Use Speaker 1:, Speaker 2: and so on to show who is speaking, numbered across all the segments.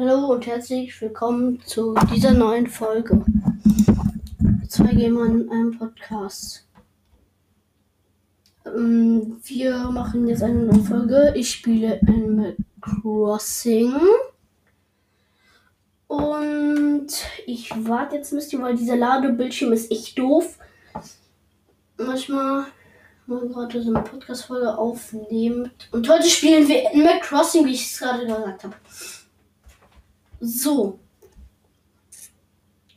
Speaker 1: Hallo und herzlich willkommen zu dieser neuen Folge. Zwei Gamer in einem Podcast. Ähm, wir machen jetzt eine neue Folge. Ich spiele Animal Crossing. Und ich warte jetzt ein bisschen, weil dieser Ladebildschirm ist echt doof. Manchmal mal gerade so eine Podcast-Folge aufnimmt. Und heute spielen wir Animal Crossing, wie ich es gerade gesagt habe. So.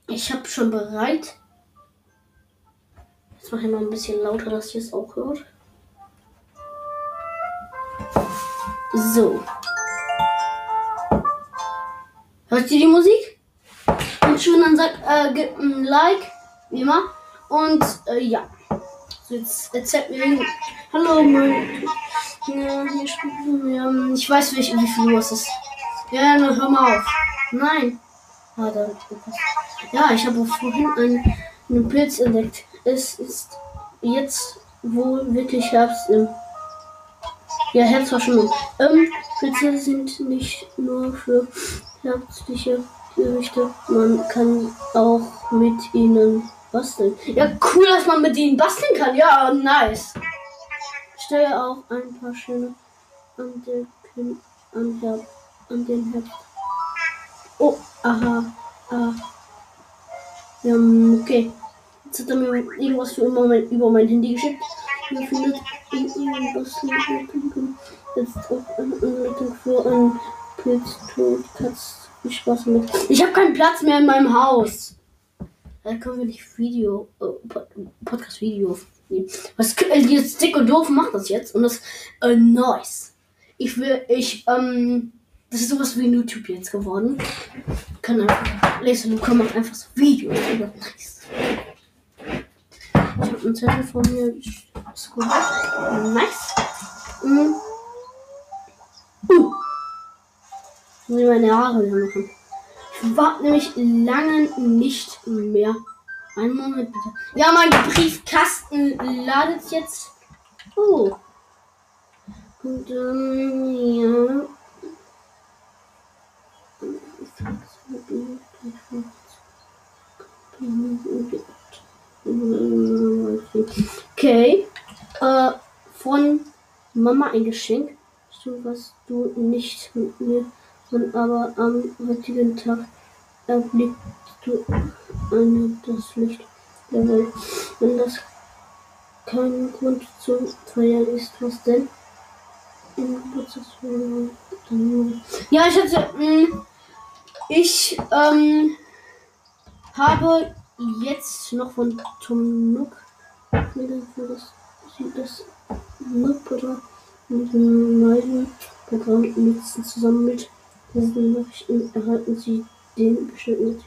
Speaker 1: Ich habe schon bereit. Jetzt mache ich mal ein bisschen lauter, dass ihr es auch hört. So. Hört ihr die Musik? Und schon dann sagt, äh, gebt ein Like, wie immer. Und äh, ja. So, jetzt erzählt mir. Hallo, mein. Ja, hier spielt, ja, ich weiß, wie, wie viel Uhr es ist. Ja, na, hör mal auf. Nein. Ah, da, ja, ich habe vorhin einen, einen Pilz entdeckt. Es ist jetzt wohl wirklich Herbst im. Ja, Herbst war schon. Ähm, Pilze sind nicht nur für herbstliche Gerichte. Man kann auch mit ihnen basteln. Ja, cool, dass man mit ihnen basteln kann. Ja, nice. Stelle auch ein paar schöne an, den, an, der, an den Herbst. Oh, aha. Ah. Ja, okay. Jetzt hat er mir irgendwas für über mein, über mein Handy geschickt. Mir findet irgendwas jetzt auch eine Anleitung für ein Pilz tot. Katz. Viel Spaß mit. Ich habe keinen Platz mehr in meinem Haus. Da können wir nicht Video, äh, Podcast-Video nehmen. Was äh, jetzt dick und doof macht das jetzt und das äh, nice. Ich will, ich, ähm, das ist sowas wie YouTube jetzt geworden. Kann einfach lesen und kann einfach so Videos. Nice. Ich habe einen Zettel vor mir. Nice. Mhm. Uh. Muss ich meine Haare wieder machen. Ich war nämlich lange nicht mehr. Einen Moment bitte. Ja, mein Briefkasten ladet jetzt. Oh. Und ähm, ja. Okay. Äh, von Mama ein Geschenk. So was du nicht mit mir, und aber am heutigen Tag erblickst du eine, das Licht der Welt. Wenn das kein Grund zum Feiern ist, was denn? Ja, ich hatte. Mh, mm, ich ähm, habe jetzt noch von Tom Nook das, das Nook oder mit dem neuen Programm nutzen zusammen mit diesen Nachrichten erhalten Sie den bestimmten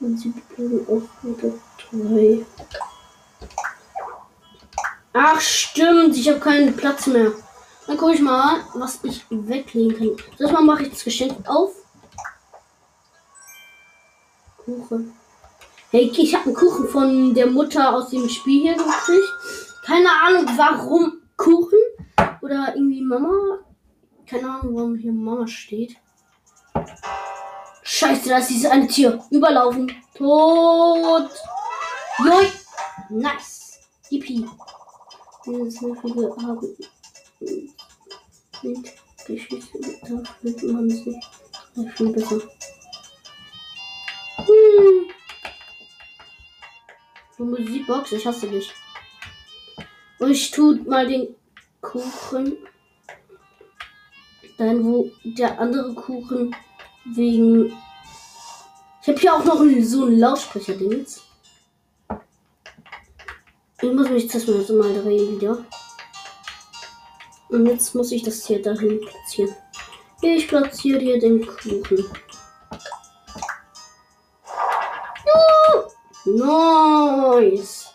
Speaker 1: und Sie bleiben auch wieder treu. Ach stimmt, ich habe keinen Platz mehr. Dann gucke ich mal, was ich weglegen kann. Das mal mache ich das Geschenk auf. Kuchen. Hey, ich habe einen Kuchen von der Mutter aus dem Spiel hier gekriegt. Keine Ahnung, warum Kuchen oder irgendwie Mama. Keine Ahnung, warum hier Mama steht. Scheiße, da ist eine Tier. Überlaufen. Tot. Joi. Nice. Yippie. Dieses nervige haben mit Geschichte. Da wird man sich viel besser. Musikbox, ich hasse dich. Und ich tue mal den Kuchen. Dann wo der andere Kuchen wegen. Ich habe hier auch noch so einen Lautsprecher-Dings. Ich muss mich das mal drehen wieder. Und jetzt muss ich das hier dahin platzieren. Ich platziere hier den Kuchen. Nice.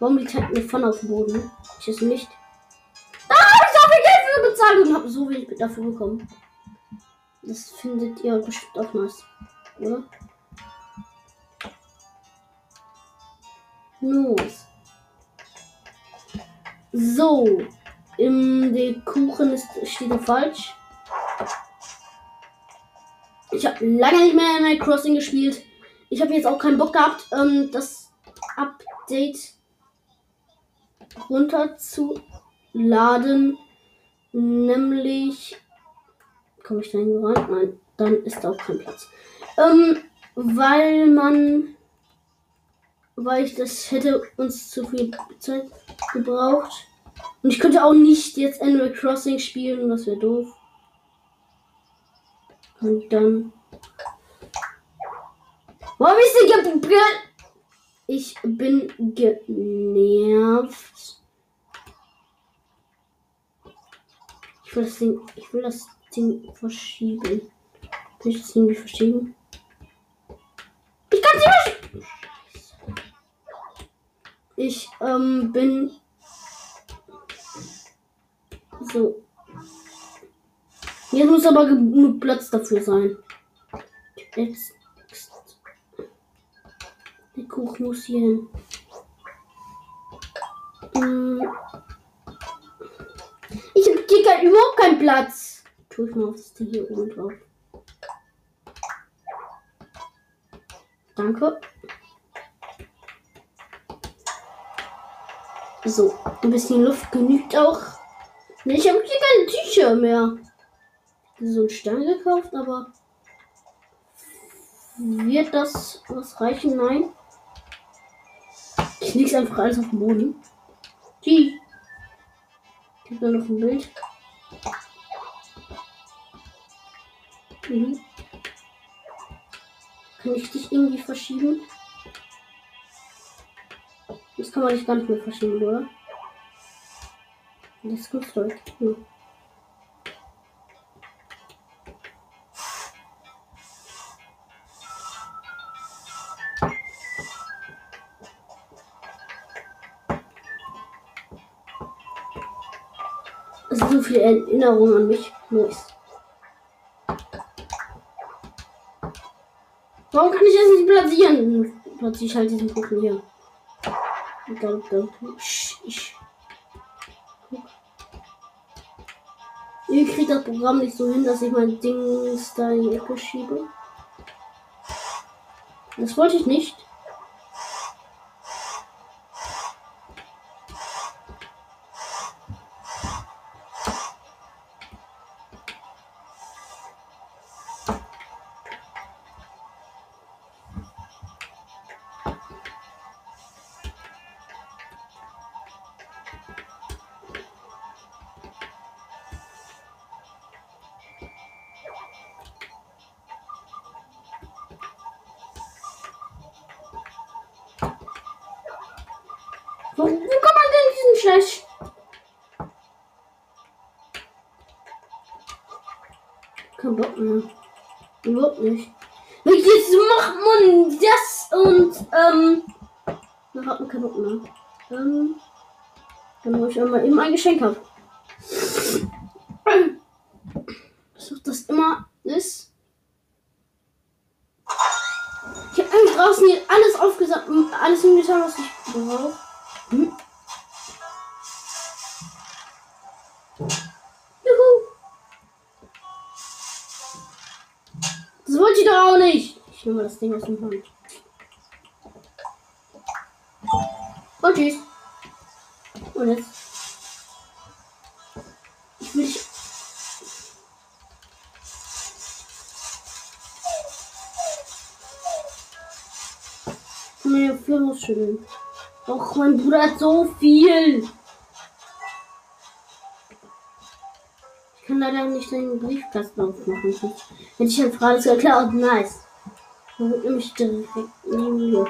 Speaker 1: Liegt halt eine Pfanne auf dem Boden? Ich weiß nicht. Ah, ich habe Geld für bezahlt und habe so wenig dafür bekommen. Das findet ihr bestimmt auch nice, oder? Los. So. Im der Kuchen ist, steht er falsch. Ich habe lange nicht mehr Animal Crossing gespielt. Ich habe jetzt auch keinen Bock gehabt, ähm, das Update runterzuladen. Nämlich. Komme ich da hin rein? Nein, dann ist da auch kein Platz. Ähm, weil man. Weil ich das hätte uns zu viel Zeit gebraucht. Und ich könnte auch nicht jetzt Animal Crossing spielen, das wäre doof. Und dann. Warum ist sie ge Ich bin genervt. Ich will das Ding. Ich will das Ding verschieben. Kann ich das irgendwie verschieben? Ich kann sie verschieben. Ich ähm, bin so. Jetzt muss aber genug Platz dafür sein. Jetzt. Der Kuchen muss hier hin. Hm. Ich habe hier kein, überhaupt keinen Platz. Tue ich mal auf das hier oben drauf. Danke. So, ein bisschen Luft genügt auch. Ich habe hier keine Tücher mehr. So einen Stern gekauft, aber wird das was reichen? Nein. Ich leg's einfach alles auf den Boden. Die. Gibt da noch ein Bild. Mhm. Kann ich dich irgendwie verschieben? Das kann man nicht mehr verschieben, oder? Das ist gut, Leute. Ja. Erinnerungen an mich. Nice. Warum kann ich es nicht platzieren? Platziere ich halt diesen Kuchen hier. Ich Ich kriege das Programm nicht so hin, dass ich mein Ding da in die Ecke schiebe. Das wollte ich nicht. Wo, wo kann man denn diesen Scheiß? Kein Bock mehr. Überhaupt nicht. Jetzt macht man das und ähm. Dann hat man keinen Bock mehr. Ähm. Dann muss ich einmal eben ein Geschenk haben. Was das immer ist. Ich habe draußen hier alles aufgesagt, alles hingetan, was ich brauche. Hm? Juhu. Das wollte ich doch auch nicht. Ich nehme das Ding aus dem Hand. Und tschüss. Und jetzt. Ich will dich. Ich kann mir hier ausschütteln. Och, mein Bruder hat so viel. Ich kann leider nicht den Briefkasten aufmachen. Hätte ich jetzt gerade geklaut. Nice. Da wird nämlich direkt neben mir.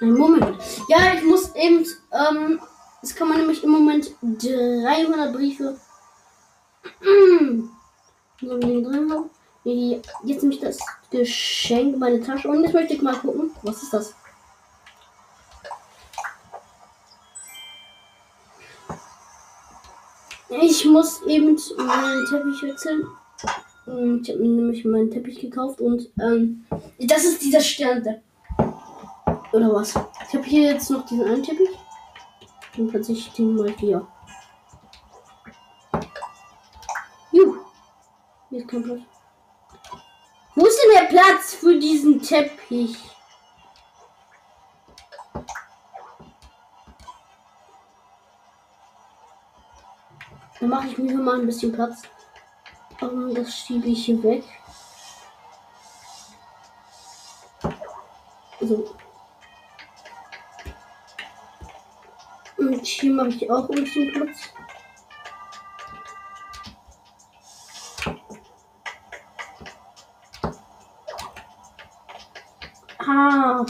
Speaker 1: Ein Moment. Ja, ich muss eben, ähm, es kann man nämlich im Moment 300 Briefe so drin haben. Jetzt nehme ich das Geschenk meine Tasche und jetzt möchte ich mal gucken. Was ist das? Ich muss eben meinen Teppich wechseln. Ich habe nämlich meinen Teppich gekauft und ähm, das ist dieser Stern. Oder was? Ich habe hier jetzt noch diesen einen Teppich. Und plötzlich den mal hier. Juh. Hier ist kein Platz. Der Platz für diesen Teppich? Dann mache ich mir hier mal ein bisschen Platz. Und das schiebe ich hier weg. So. Und hier mache ich auch ein bisschen Platz. Ah.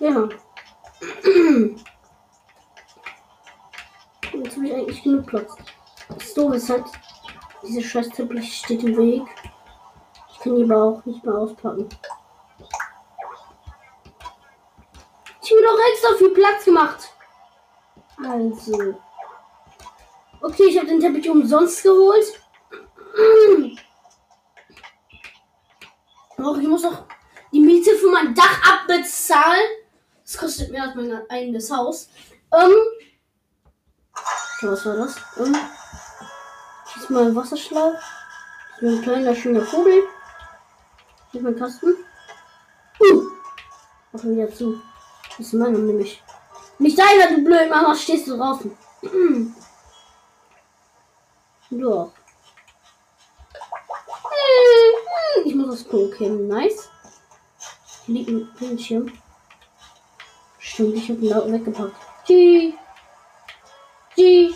Speaker 1: Ja. Jetzt habe ich eigentlich genug Platz. Das Doofe ist halt, dieser scheiß Teppich steht im Weg. Ich kann ihn aber auch nicht mehr auspacken. Ich habe doch extra viel Platz gemacht. Also. Okay, ich habe den Teppich umsonst geholt. Muss doch die Miete für mein Dach abbezahlen. Das kostet mehr als mein eigenes Haus. Ähm. Was war das? Ähm. Schieß mal Wasserschlauch. So ein kleiner, schöner Vogel. Hier ist mein Kasten. Uh. Mach ihn wieder zu. Das ist meiner nämlich. Nicht deiner, du blöd Mama, stehst du draußen. Doch. Klo kämen. Nice. Hier liegt ein Bildschirm. Stimmt, ich habe ihn da weggepackt. G. G.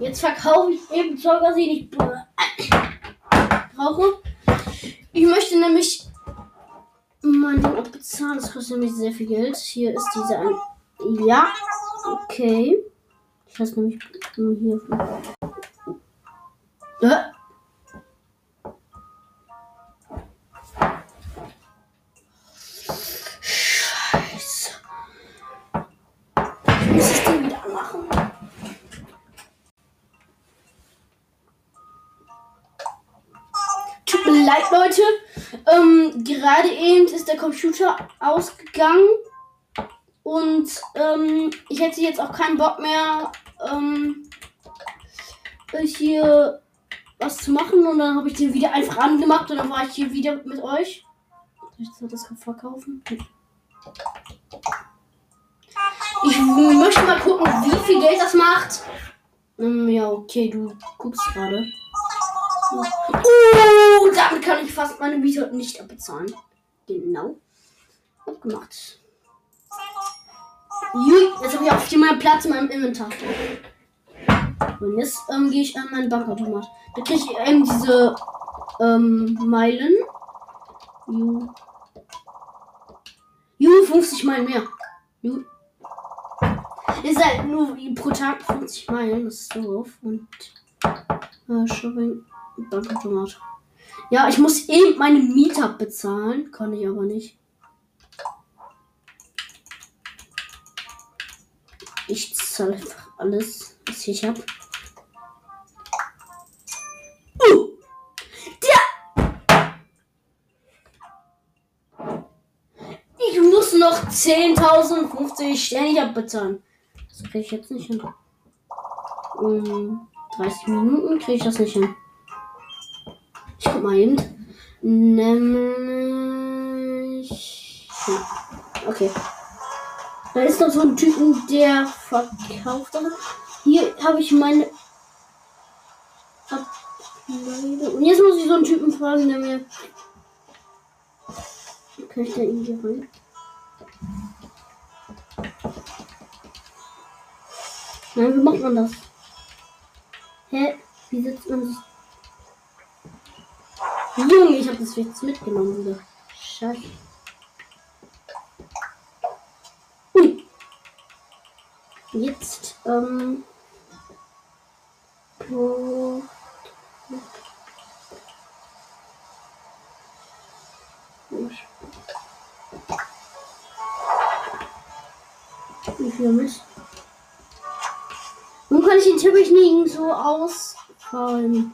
Speaker 1: Jetzt verkaufe ich eben Zocker, die ich brauche. Ich möchte nämlich mein Ding auch bezahlen. Das kostet nämlich sehr viel Geld. Hier ist diese ein. Ja. Okay. Ich lasse nämlich hier. Äh. Gerade eben ist der Computer ausgegangen. Und ähm, ich hätte jetzt auch keinen Bock mehr, ähm, hier was zu machen. Und dann habe ich den wieder einfach angemacht und dann war ich hier wieder mit euch. Soll ich das verkaufen? Ich möchte mal gucken, wie viel Geld das macht. Ähm, ja, okay, du guckst gerade. Oh, damit kann ich fast meine Miete nicht abbezahlen. Genau. Abgemacht. Jui, jetzt habe ich auf jeden Fall Platz in meinem Inventar. Und jetzt ähm, gehe ich an meinen Bankautomat. Da kriege ich eben diese ähm, Meilen. Ju. Ju, 50 Meilen mehr. Ju. Ist halt nur pro Tag 50 Meilen, das ist doof. Und äh, Shopping, Bankautomat. Ja, ich muss eben meine Mieter bezahlen. Kann ich aber nicht. Ich zahle einfach alles, was ich habe. Uh, der! Ich muss noch 10.050 Sterne abbezahlen. Das kriege ich jetzt nicht hin. Um 30 Minuten kriege ich das nicht hin. Ich guck mal hin. Nämlich. Okay. Da ist noch so ein Typen, der verkauft. Hier habe ich meine. Ableide. Und jetzt muss ich so einen Typen fragen, der mir. Kann ich da irgendwie rein? Nein, wie macht man das? Hä? Wie setzt man sich? Junge, ich habe das jetzt mitgenommen wieder. Scheiße. Jetzt, ähm. Wo- Wie viel Mist? Nun kann ich den Teppich nicht so ausfallen.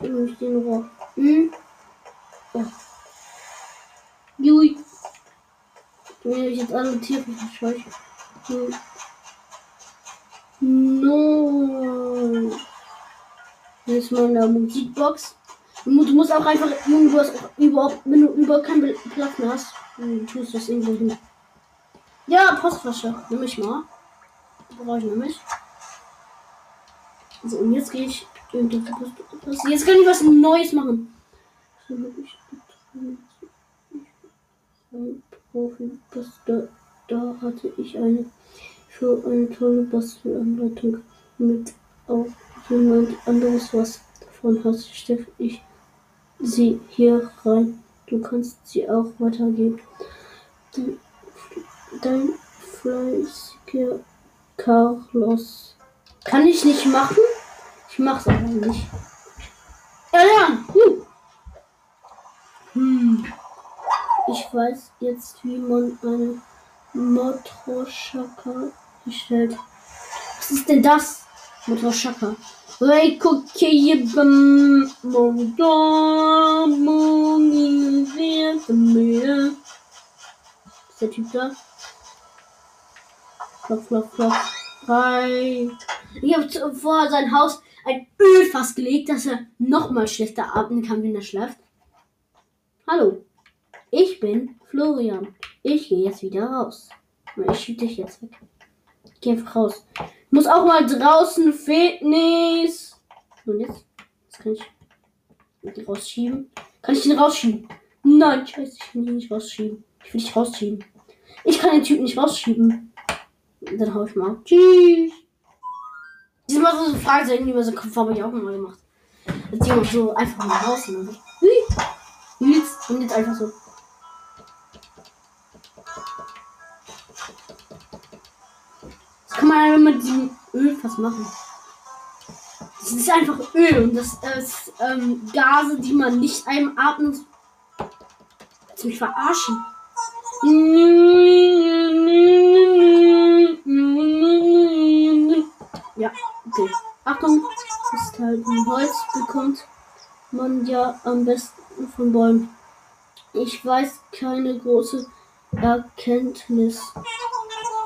Speaker 1: Ich den Rohr. Hm? Ja. Jui. Wenn ich jetzt alle Tiere verscheuche. Hm. No. Hier ist meine Musikbox. Du musst auch einfach, auch überhaupt, wenn du überhaupt keinen Platz mehr hast, dann tust du das irgendwo hin. Ja, Postflasche. Nimm ich mal. Brauche ich nämlich. So, und jetzt gehe ich. Jetzt kann ich was Neues machen. Profi, da, da hatte ich eine für eine tolle Bastelanleitung mit auch jemand anderes was davon hat, stecke ich sie hier rein. Du kannst sie auch weitergeben. Dein fleißiger Carlos. Kann ich nicht machen? Ich mach's aber nicht. Erlernen! Hm. Hm. Ich weiß jetzt, wie man eine Motroschaka bestellt. Was ist denn das? Motroschaka. Ist der Typ da? Klopf, klopf, klopf. Hi. Ich habe vor sein Haus ein Ölfass gelegt, dass er noch mal schlechter atmen kann, wenn er schläft. Hallo, ich bin Florian. Ich gehe jetzt wieder raus. Ich schiebe dich jetzt weg. Geh einfach raus. Muss auch mal draußen Fitness. Und jetzt? Jetzt kann ich die rausschieben. Kann ich den rausschieben? Nein, scheiße, ich kann ihn nicht rausschieben. Ich will dich rausschieben. Ich kann den Typ nicht rausschieben. Dann hau ich mal. Tschüss. Diesmal so Fragen sind über so Kopf habe ich auch mal gemacht. Jetzt jemand so einfach mal raus. Und jetzt, und jetzt einfach so. Das kann man einfach mit diesem Öl was machen. Das ist einfach Öl und das ist ähm, Gase, die man nicht einatmet. Willst mich verarschen? Ja, okay. Achtung, festhalten. Holz bekommt man ja am besten von Bäumen. Ich weiß keine große Erkenntnis.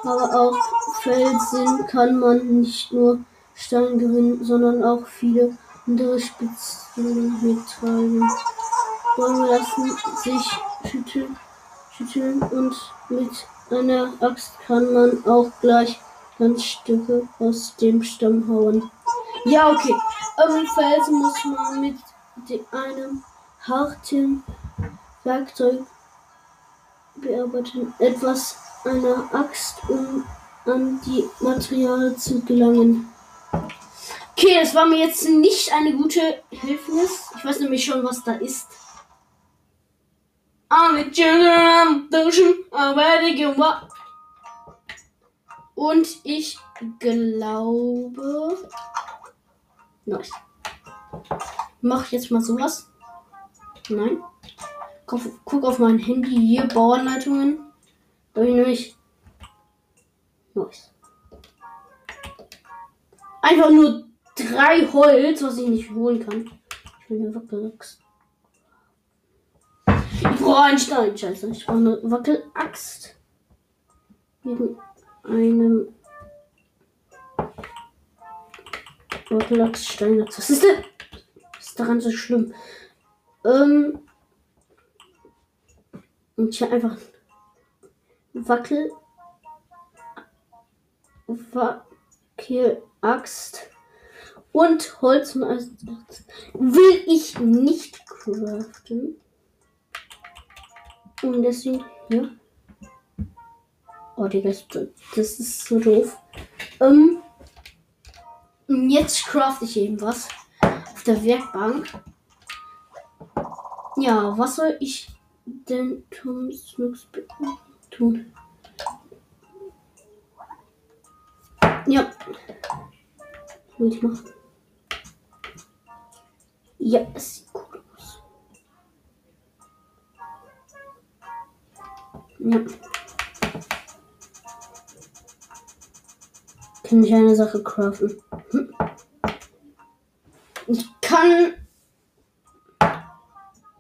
Speaker 1: Aber auf Felsen kann man nicht nur Stein gewinnen, sondern auch viele andere Spitzen mittreiben. Bäume lassen sich schütteln, schütteln und mit einer Axt kann man auch gleich ganz Stücke aus dem Stamm hauen. Ja, okay. Ähm, Felsen muss man mit einem harten Werkzeug bearbeiten. Etwas einer Axt, um an die Materialien zu gelangen. Okay, das war mir jetzt nicht eine gute Hilfnis. Ich weiß nämlich schon, was da ist. Aber Und ich glaube. Nice. Mach jetzt mal sowas. Nein. Guck, guck auf mein Handy hier, Bauanleitungen. Da habe ich nämlich. Nice. Einfach nur drei Holz, was ich nicht holen kann. Ich will eine Wackelaxt. Ich brauche einen Stein, scheiße. Ich brauche eine Wackelaxt. Wegen einem Wackelaxt, Steinaxt. Was ist denn? Daran so schlimm? Ähm. Und hier einfach Wackel. Wackelaxt und Holz und Eisen will ich nicht craften. Und deswegen, ja. Oh, Digga, das ist so doof. Ähm, jetzt craft ich eben was auf der Werkbank. Ja, was soll ich denn tun? tun? Ja. Will ich machen. Ja, es sieht cool aus. Ja. Kann ich eine Sache craften? Ich kann.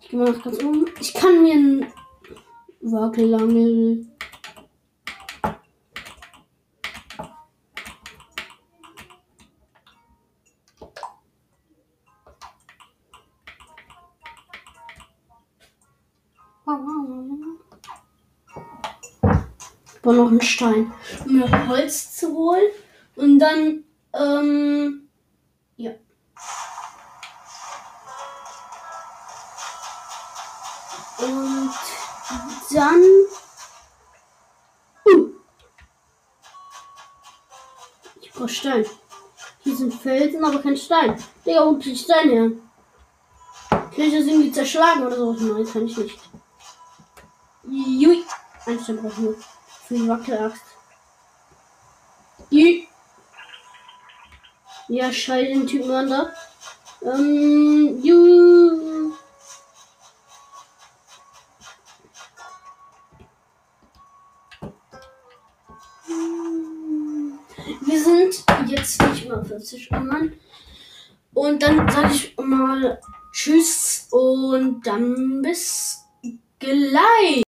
Speaker 1: Ich gehe mal noch kurz um. Ich kann mir einen Wackelangel. noch einen Stein, um mir Holz zu holen. Und dann ähm, Und dann. Uh. Ich brauche Stein. Hier sind Felsen, aber kein Stein. Digga, wo krieg ich Stein her? Kann ich das irgendwie zerschlagen oder so? Nein, kann ich nicht. Jui. Ein Stein brauche ich. Für die Wackelaxt. Jui. Ja, schrei den Typen an da. Ähm, ju. 40 Mann. Und dann sage ich mal Tschüss und dann bis gleich.